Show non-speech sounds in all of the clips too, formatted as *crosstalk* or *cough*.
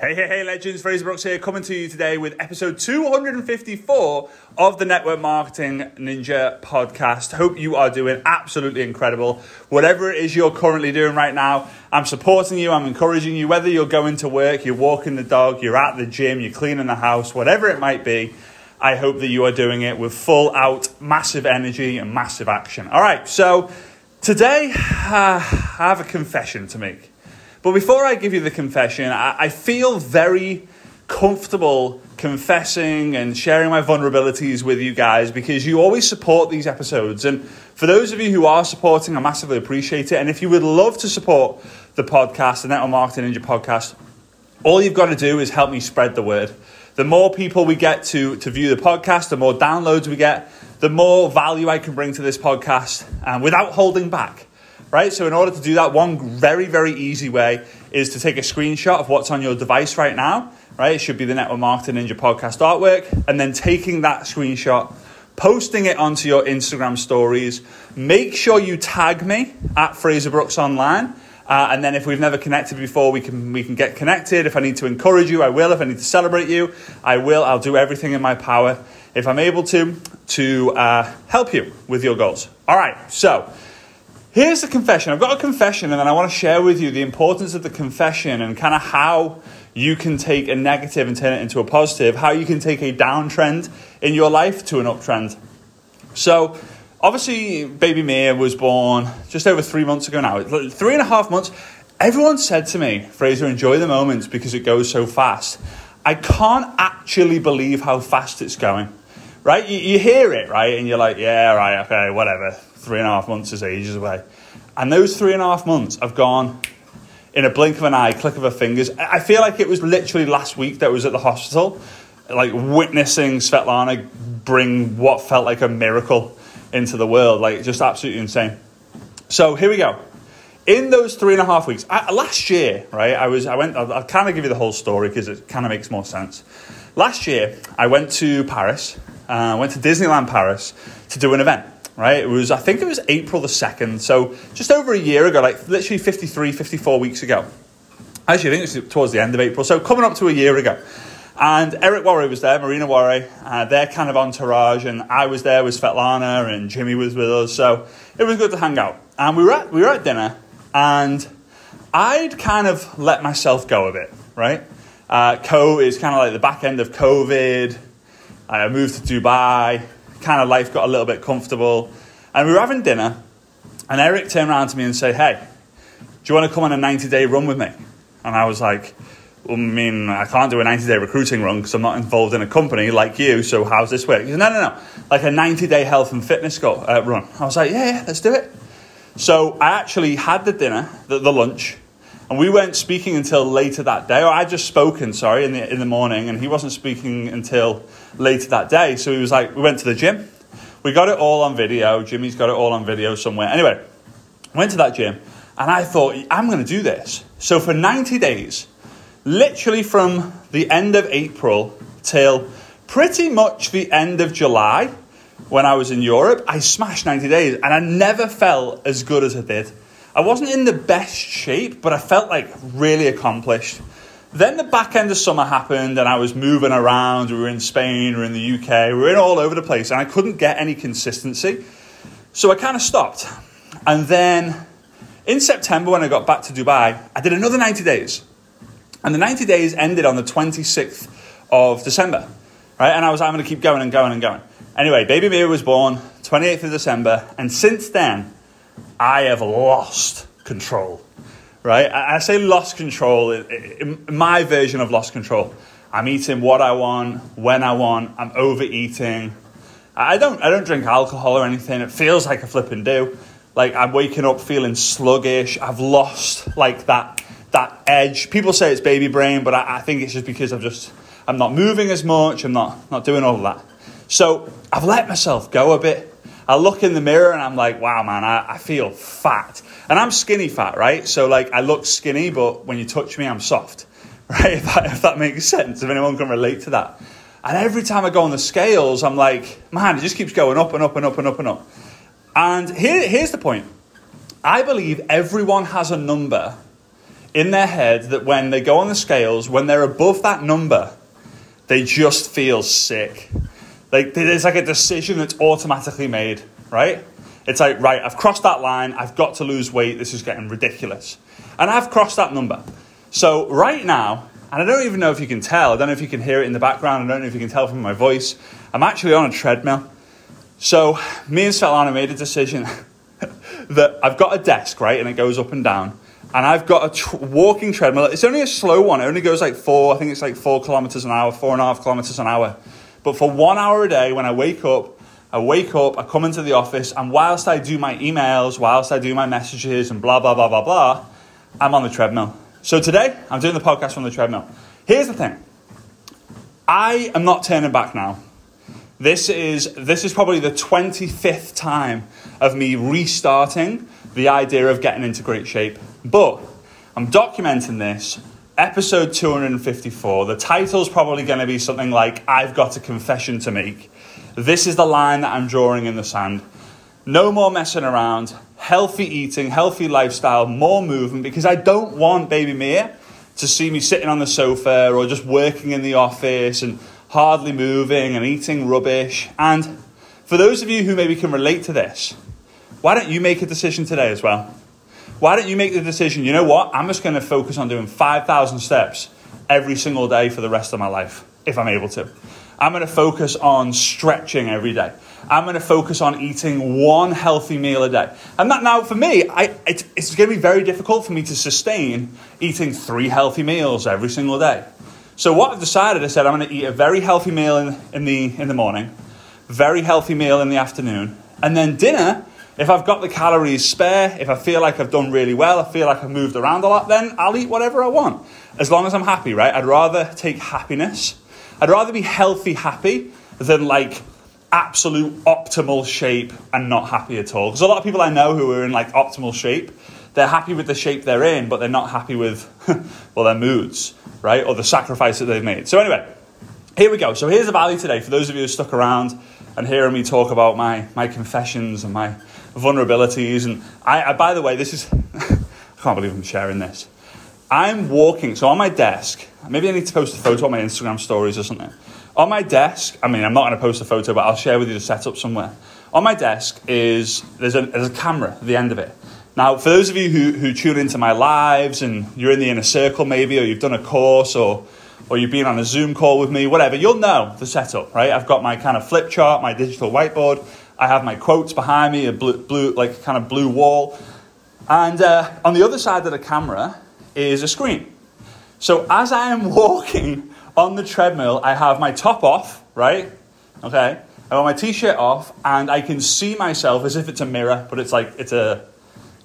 Hey, hey, hey, legends. Frazer Brookes here, coming to you today with episode 254 of the Network Marketing Ninja podcast. Hope you are doing absolutely incredible. Whatever it is you're currently doing right now, I'm supporting you, I'm encouraging you, whether you're going to work, you're walking the dog, you're at the gym, you're cleaning the house, whatever it might be. I hope that you are doing it with full out, massive energy and massive action. All right, so today uh, *sighs* I have a confession to make. But before I give you the confession, I, I feel very comfortable confessing and sharing my vulnerabilities with you guys because you always support these episodes. And for those of you who are supporting, I massively appreciate it. And if you would love to support the podcast, the Network Marketing Ninja podcast, all you've got to do is help me spread the word. The more people we get to, to view the podcast, the more downloads we get, the more value I can bring to this podcast and without holding back right? So in order to do that, one very, very easy way is to take a screenshot of what's on your device right now, right? It should be the Network Marketing Ninja podcast artwork, and then taking that screenshot, posting it onto your Instagram stories. Make sure you tag me at Frazer Brookes Online. Uh, and then if we've never connected before, we can we can get connected. If I need to encourage you, I will. If I need to celebrate you, I will. I'll do everything in my power, if I'm able to, to uh, help you with your goals. All right. So Here's the confession. I've got a confession, and then I want to share with you the importance of the confession and kind of how you can take a negative and turn it into a positive, how you can take a downtrend in your life to an uptrend. So, obviously, baby Mia was born just over three months ago now. Three and a half months. Everyone said to me, Frazer, enjoy the moments because it goes so fast. I can't actually believe how fast it's going. Right? You, you hear it, right? And you're like, yeah, right, okay, whatever three and a half months is ages away. And those three and a half months have gone in a blink of an eye, click of a fingers. I feel like it was literally last week that I was at the hospital, like witnessing Svetlana bring what felt like a miracle into the world. Like just absolutely insane. So here we go. In those three and a half weeks, I, last year, right? I was, I went. I'll, I'll kind of give you the whole story because it kind of makes more sense. Last year, I went to Paris. Uh, went to Disneyland Paris to do an event right? It was, I think it was April the 2nd, so just over a year ago, like literally 53, 54 weeks ago. Actually, I think it was towards the end of April, so coming up to a year ago. And Eric Worre was there, Marina Worre, uh, their kind of entourage, and I was there with Svetlana, and Jimmy was with us, so it was good to hang out. And we were at, we were at dinner, and I'd kind of let myself go a bit, right? Uh, Co is kind of like the back end of COVID. I moved to Dubai kind of life got a little bit comfortable. And we were having dinner, and Eric turned around to me and said, Hey, do you want to come on a 90 day run with me? And I was like, well, I mean, I can't do a 90 day recruiting run because I'm not involved in a company like you, so how's this work? He said, No, no, no, like a 90 day health and fitness go, uh, run. I was like, yeah, yeah, let's do it. So I actually had the dinner, the, the lunch, and we weren't speaking until later that day, or I just spoken, sorry, in the, in the morning, and he wasn't speaking until later that day. So he was like, we went to the gym. We got it all on video. Jimmy's got it all on video somewhere. Anyway, went to that gym, and I thought, I'm going to do this. So for 90 days, literally from the end of April till pretty much the end of July, when I was in Europe, I smashed 90 days, and I never felt as good as I did. I wasn't in the best shape, but I felt like really accomplished. Then the back end of summer happened, and I was moving around. We were in Spain, we were in the UK, we were in all over the place, and I couldn't get any consistency. So I kind of stopped. And then in September, when I got back to Dubai, I did another 90 days. And the 90 days ended on the 26th of December, right? And I was, I'm going to keep going and going and going. Anyway, baby Mia was born 28th of December, and since then, I have lost control. Right? I say lost control, in my version of lost control. I'm eating what I want, when I want, I'm overeating. I don't, I don't drink alcohol or anything. It feels like a flipping do. Like I'm waking up feeling sluggish. I've lost like that that edge. People say it's baby brain, but I, I think it's just because I've just I'm not moving as much. I'm not not doing all that. So I've let myself go a bit. I look in the mirror and I'm like, wow, man, I, I feel fat. And I'm skinny fat, right? So, like, I look skinny, but when you touch me, I'm soft, *laughs* right? If that, if that makes sense, if anyone can relate to that. And every time I go on the scales, I'm like, man, it just keeps going up and up and up and up and up. And here, here's the point I believe everyone has a number in their head that when they go on the scales, when they're above that number, they just feel sick. Like there's like a decision that's automatically made, right? It's like, right, I've crossed that line, I've got to lose weight, this is getting ridiculous. And I've crossed that number. So right now, and I don't even know if you can tell, I don't know if you can hear it in the background, I don't know if you can tell from my voice, I'm actually on a treadmill. So me and Svetlana made a decision *laughs* that I've got a desk, right, and it goes up and down. And I've got a tr- walking treadmill. It's only a slow one. It only goes like four, I think it's like four kilometers an hour, four and a half kilometers an hour. But for one hour a day, when I wake up, I wake up, I come into the office, and whilst I do my emails, whilst I do my messages, and blah, blah, blah, blah, blah, I'm on the treadmill. So today, I'm doing the podcast from the treadmill. Here's the thing I am not turning back now. This is, this is probably the 25th time of me restarting the idea of getting into great shape. But I'm documenting this, episode 254. The title's probably going to be something like I've Got a Confession to Make. This is the line that I'm drawing in the sand. No more messing around, healthy eating, healthy lifestyle, more movement, because I don't want baby Mia to see me sitting on the sofa or just working in the office and hardly moving and eating rubbish. And for those of you who maybe can relate to this, why don't you make a decision today as well? Why don't you make the decision, you know what? I'm just going to focus on doing 5,000 steps every single day for the rest of my life, if I'm able to. I'm going to focus on stretching every day. I'm going to focus on eating one healthy meal a day. And that now, for me, I, it, it's going to be very difficult for me to sustain eating three healthy meals every single day. So what I've decided, I said I'm going to eat a very healthy meal in, in, the, in the morning, very healthy meal in the afternoon, and then dinner, if I've got the calories spare, if I feel like I've done really well, I feel like I've moved around a lot, then I'll eat whatever I want. As long as I'm happy, right? I'd rather take happiness. I'd rather be healthy, happy, than like absolute optimal shape and not happy at all. Because a lot of people I know who are in like optimal shape, they're happy with the shape they're in, but they're not happy with, *laughs* well, their moods, right? Or the sacrifice that they've made. So, anyway, here we go. So, here's the value today for those of you who stuck around and hearing me talk about my, my confessions and my vulnerabilities. And I, I by the way, this is, *laughs* I can't believe I'm sharing this. I'm walking, so on my desk, maybe I need to post a photo on my Instagram stories or something. On my desk, I mean, I'm not going to post a photo, but I'll share with you the setup somewhere. On my desk is, there's a, there's a camera at the end of it. Now, for those of you who, who tune into my lives and you're in the inner circle maybe, or you've done a course, or, or you've been on a Zoom call with me, whatever, you'll know the setup, right? I've got my kind of flip chart, my digital whiteboard. I have my quotes behind me, a blue, blue like kind of blue wall. And uh, on the other side of the camera is a screen. So as I am *laughs* walking on the treadmill, I have my top off, right? Okay. I have my t-shirt off, and I can see myself as if it's a mirror, but it's like it's a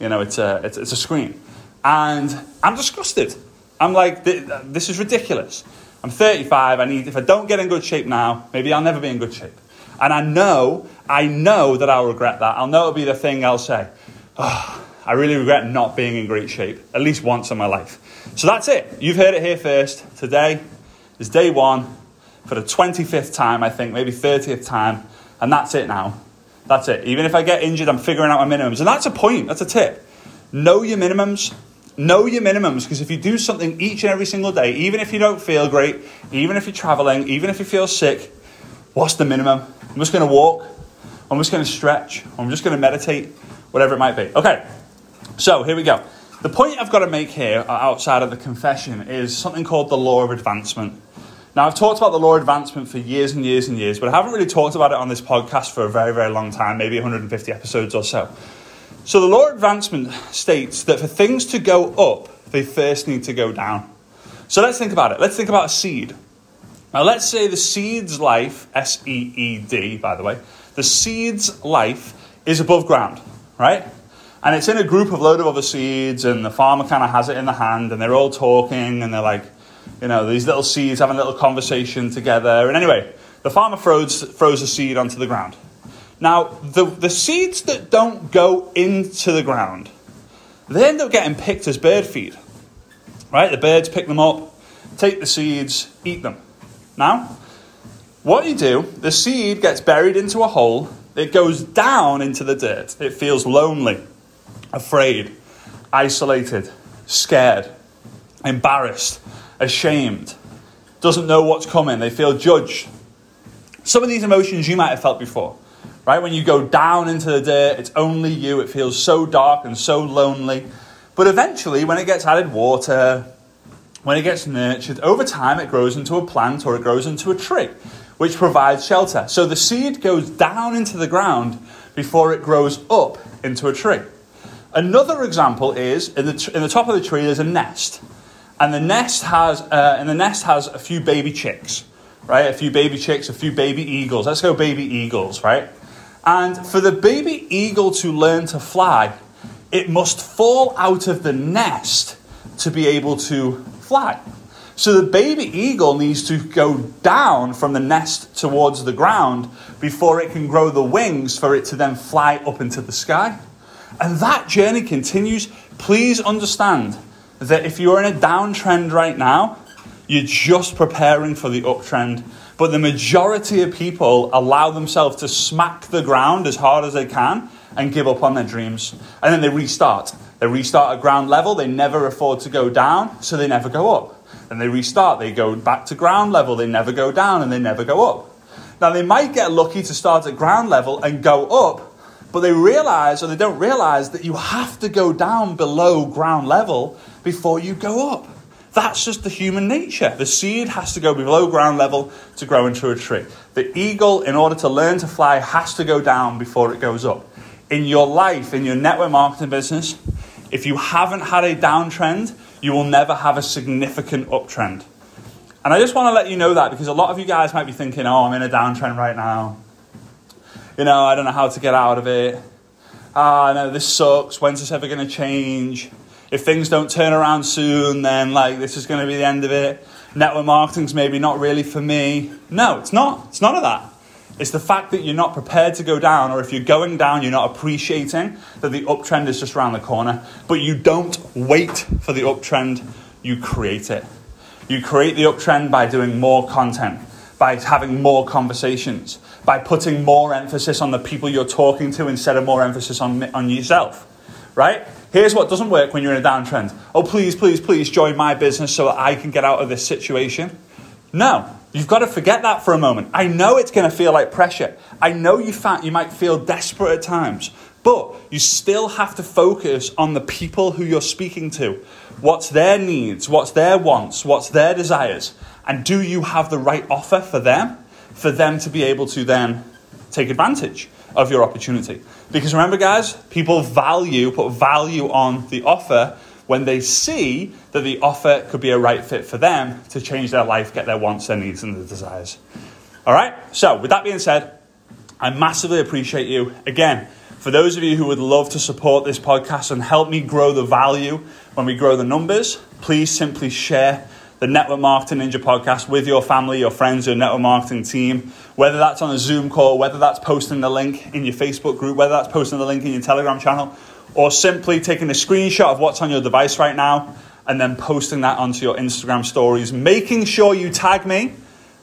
you know, it's a, it's, it's a screen. And I'm disgusted. I'm like, this is ridiculous. I'm 35. I need, if I don't get in good shape now, maybe I'll never be in good shape. And I know, I know that I'll regret that. I'll know it'll be the thing I'll say. Oh, I really regret not being in great shape, at least once in my life. So that's it. You've heard it here first. Today is day one for the 25th time, I think, maybe 30th time. And that's it now. That's it. Even if I get injured, I'm figuring out my minimums. And that's a point, that's a tip. Know your minimums. Know your minimums because if you do something each and every single day, even if you don't feel great, even if you're traveling, even if you feel sick, what's the minimum? I'm just going to walk. I'm just going to stretch. I'm just going to meditate, whatever it might be. Okay, so here we go. The point I've got to make here, uh, outside of the confession, is something called the law of advancement. Now, I've talked about the law of advancement for years and years and years, but I haven't really talked about it on this podcast for a very, very long time, maybe 150 episodes or so. So, the law of advancement states that for things to go up, they first need to go down. So, let's think about it. Let's think about a seed. Now, let's say the seed's life, S E E D, by the way, the seed's life is above ground, right? And it's in a group of load of other seeds, and the farmer kind of has it in the hand, and they're all talking, and they're like, you know, these little seeds having a little conversation together. And anyway, the farmer throws, throws a seed onto the ground. Now, the, the seeds that don't go into the ground, they end up getting picked as bird feed. Right? The birds pick them up, take the seeds, eat them. Now, what you do, the seed gets buried into a hole, it goes down into the dirt. It feels lonely, afraid, isolated, scared. embarrassed, ashamed, doesn't know what's coming, they feel judged. Some of these emotions you might have felt before, right? When you go down into the dirt, it's only you, it feels so dark and so lonely. But eventually, when it gets added water, when it gets nurtured, over time it grows into a plant or it grows into a tree, which provides shelter. So the seed goes down into the ground before it grows up into a tree. Another example is in the, in the top of the tree there's a nest, and the nest has uh, and the nest has a few baby chicks, right? A few baby chicks, a few baby eagles. Let's go baby eagles, right? And for the baby eagle to learn to fly, it must fall out of the nest to be able to fly. So the baby eagle needs to go down from the nest towards the ground before it can grow the wings for it to then fly up into the sky. And that journey continues. Please understand that if you're in a downtrend right now, you're just preparing for the uptrend. But the majority of people allow themselves to smack the ground as hard as they can and give up on their dreams. And then they restart. They restart at ground level, they never afford to go down, so they never go up. And they restart, they go back to ground level, they never go down, and they never go up. Now, they might get lucky to start at ground level and go up, but they realize, or they don't realize, that you have to go down below ground level before you go up. That's just the human nature. The seed has to go below ground level to grow into a tree. The eagle, in order to learn to fly, has to go down before it goes up. In your life, in your network marketing business, if you haven't had a downtrend, you will never have a significant uptrend. And I just want to let you know that because a lot of you guys might be thinking, oh, I'm in a downtrend right now you know, I don't know how to get out of it. Ah, no, this sucks. When's this ever going to change? If things don't turn around soon, then like this is going to be the end of it. Network marketing's maybe not really for me. No, it's not. It's none of that. It's the fact that you're not prepared to go down, or if you're going down, you're not appreciating that the uptrend is just around the corner. But you don't wait for the uptrend, you create it. You create the uptrend by doing more content, by having more conversations, by putting more emphasis on the people you're talking to instead of more emphasis on, on yourself. Right? Here's what doesn't work when you're in a downtrend. Oh, please, please, please join my business so that I can get out of this situation. No, you've got to forget that for a moment. I know it's going to feel like pressure. I know you, you might feel desperate at times, but you still have to focus on the people who you're speaking to. What's their needs? What's their wants? What's their desires? And do you have the right offer for them? for them to be able to then take advantage of your opportunity. Because remember, guys, people value, put value on the offer when they see that the offer could be a right fit for them to change their life, get their wants, their needs, and their desires. All right? So, with that being said, I massively appreciate you. Again, for those of you who would love to support this podcast and help me grow the value when we grow the numbers, please simply share the Network Marketing Ninja podcast with your family, your friends, your network marketing team, whether that's on a Zoom call, whether that's posting the link in your Facebook group, whether that's posting the link in your Telegram channel, or simply taking a screenshot of what's on your device right now and then posting that onto your Instagram stories, making sure you tag me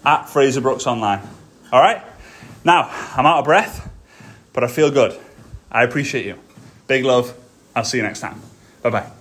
at Frazer Brookes Online. All right? Now, I'm out of breath, but I feel good. I appreciate you. Big love. I'll see you next time. Bye bye.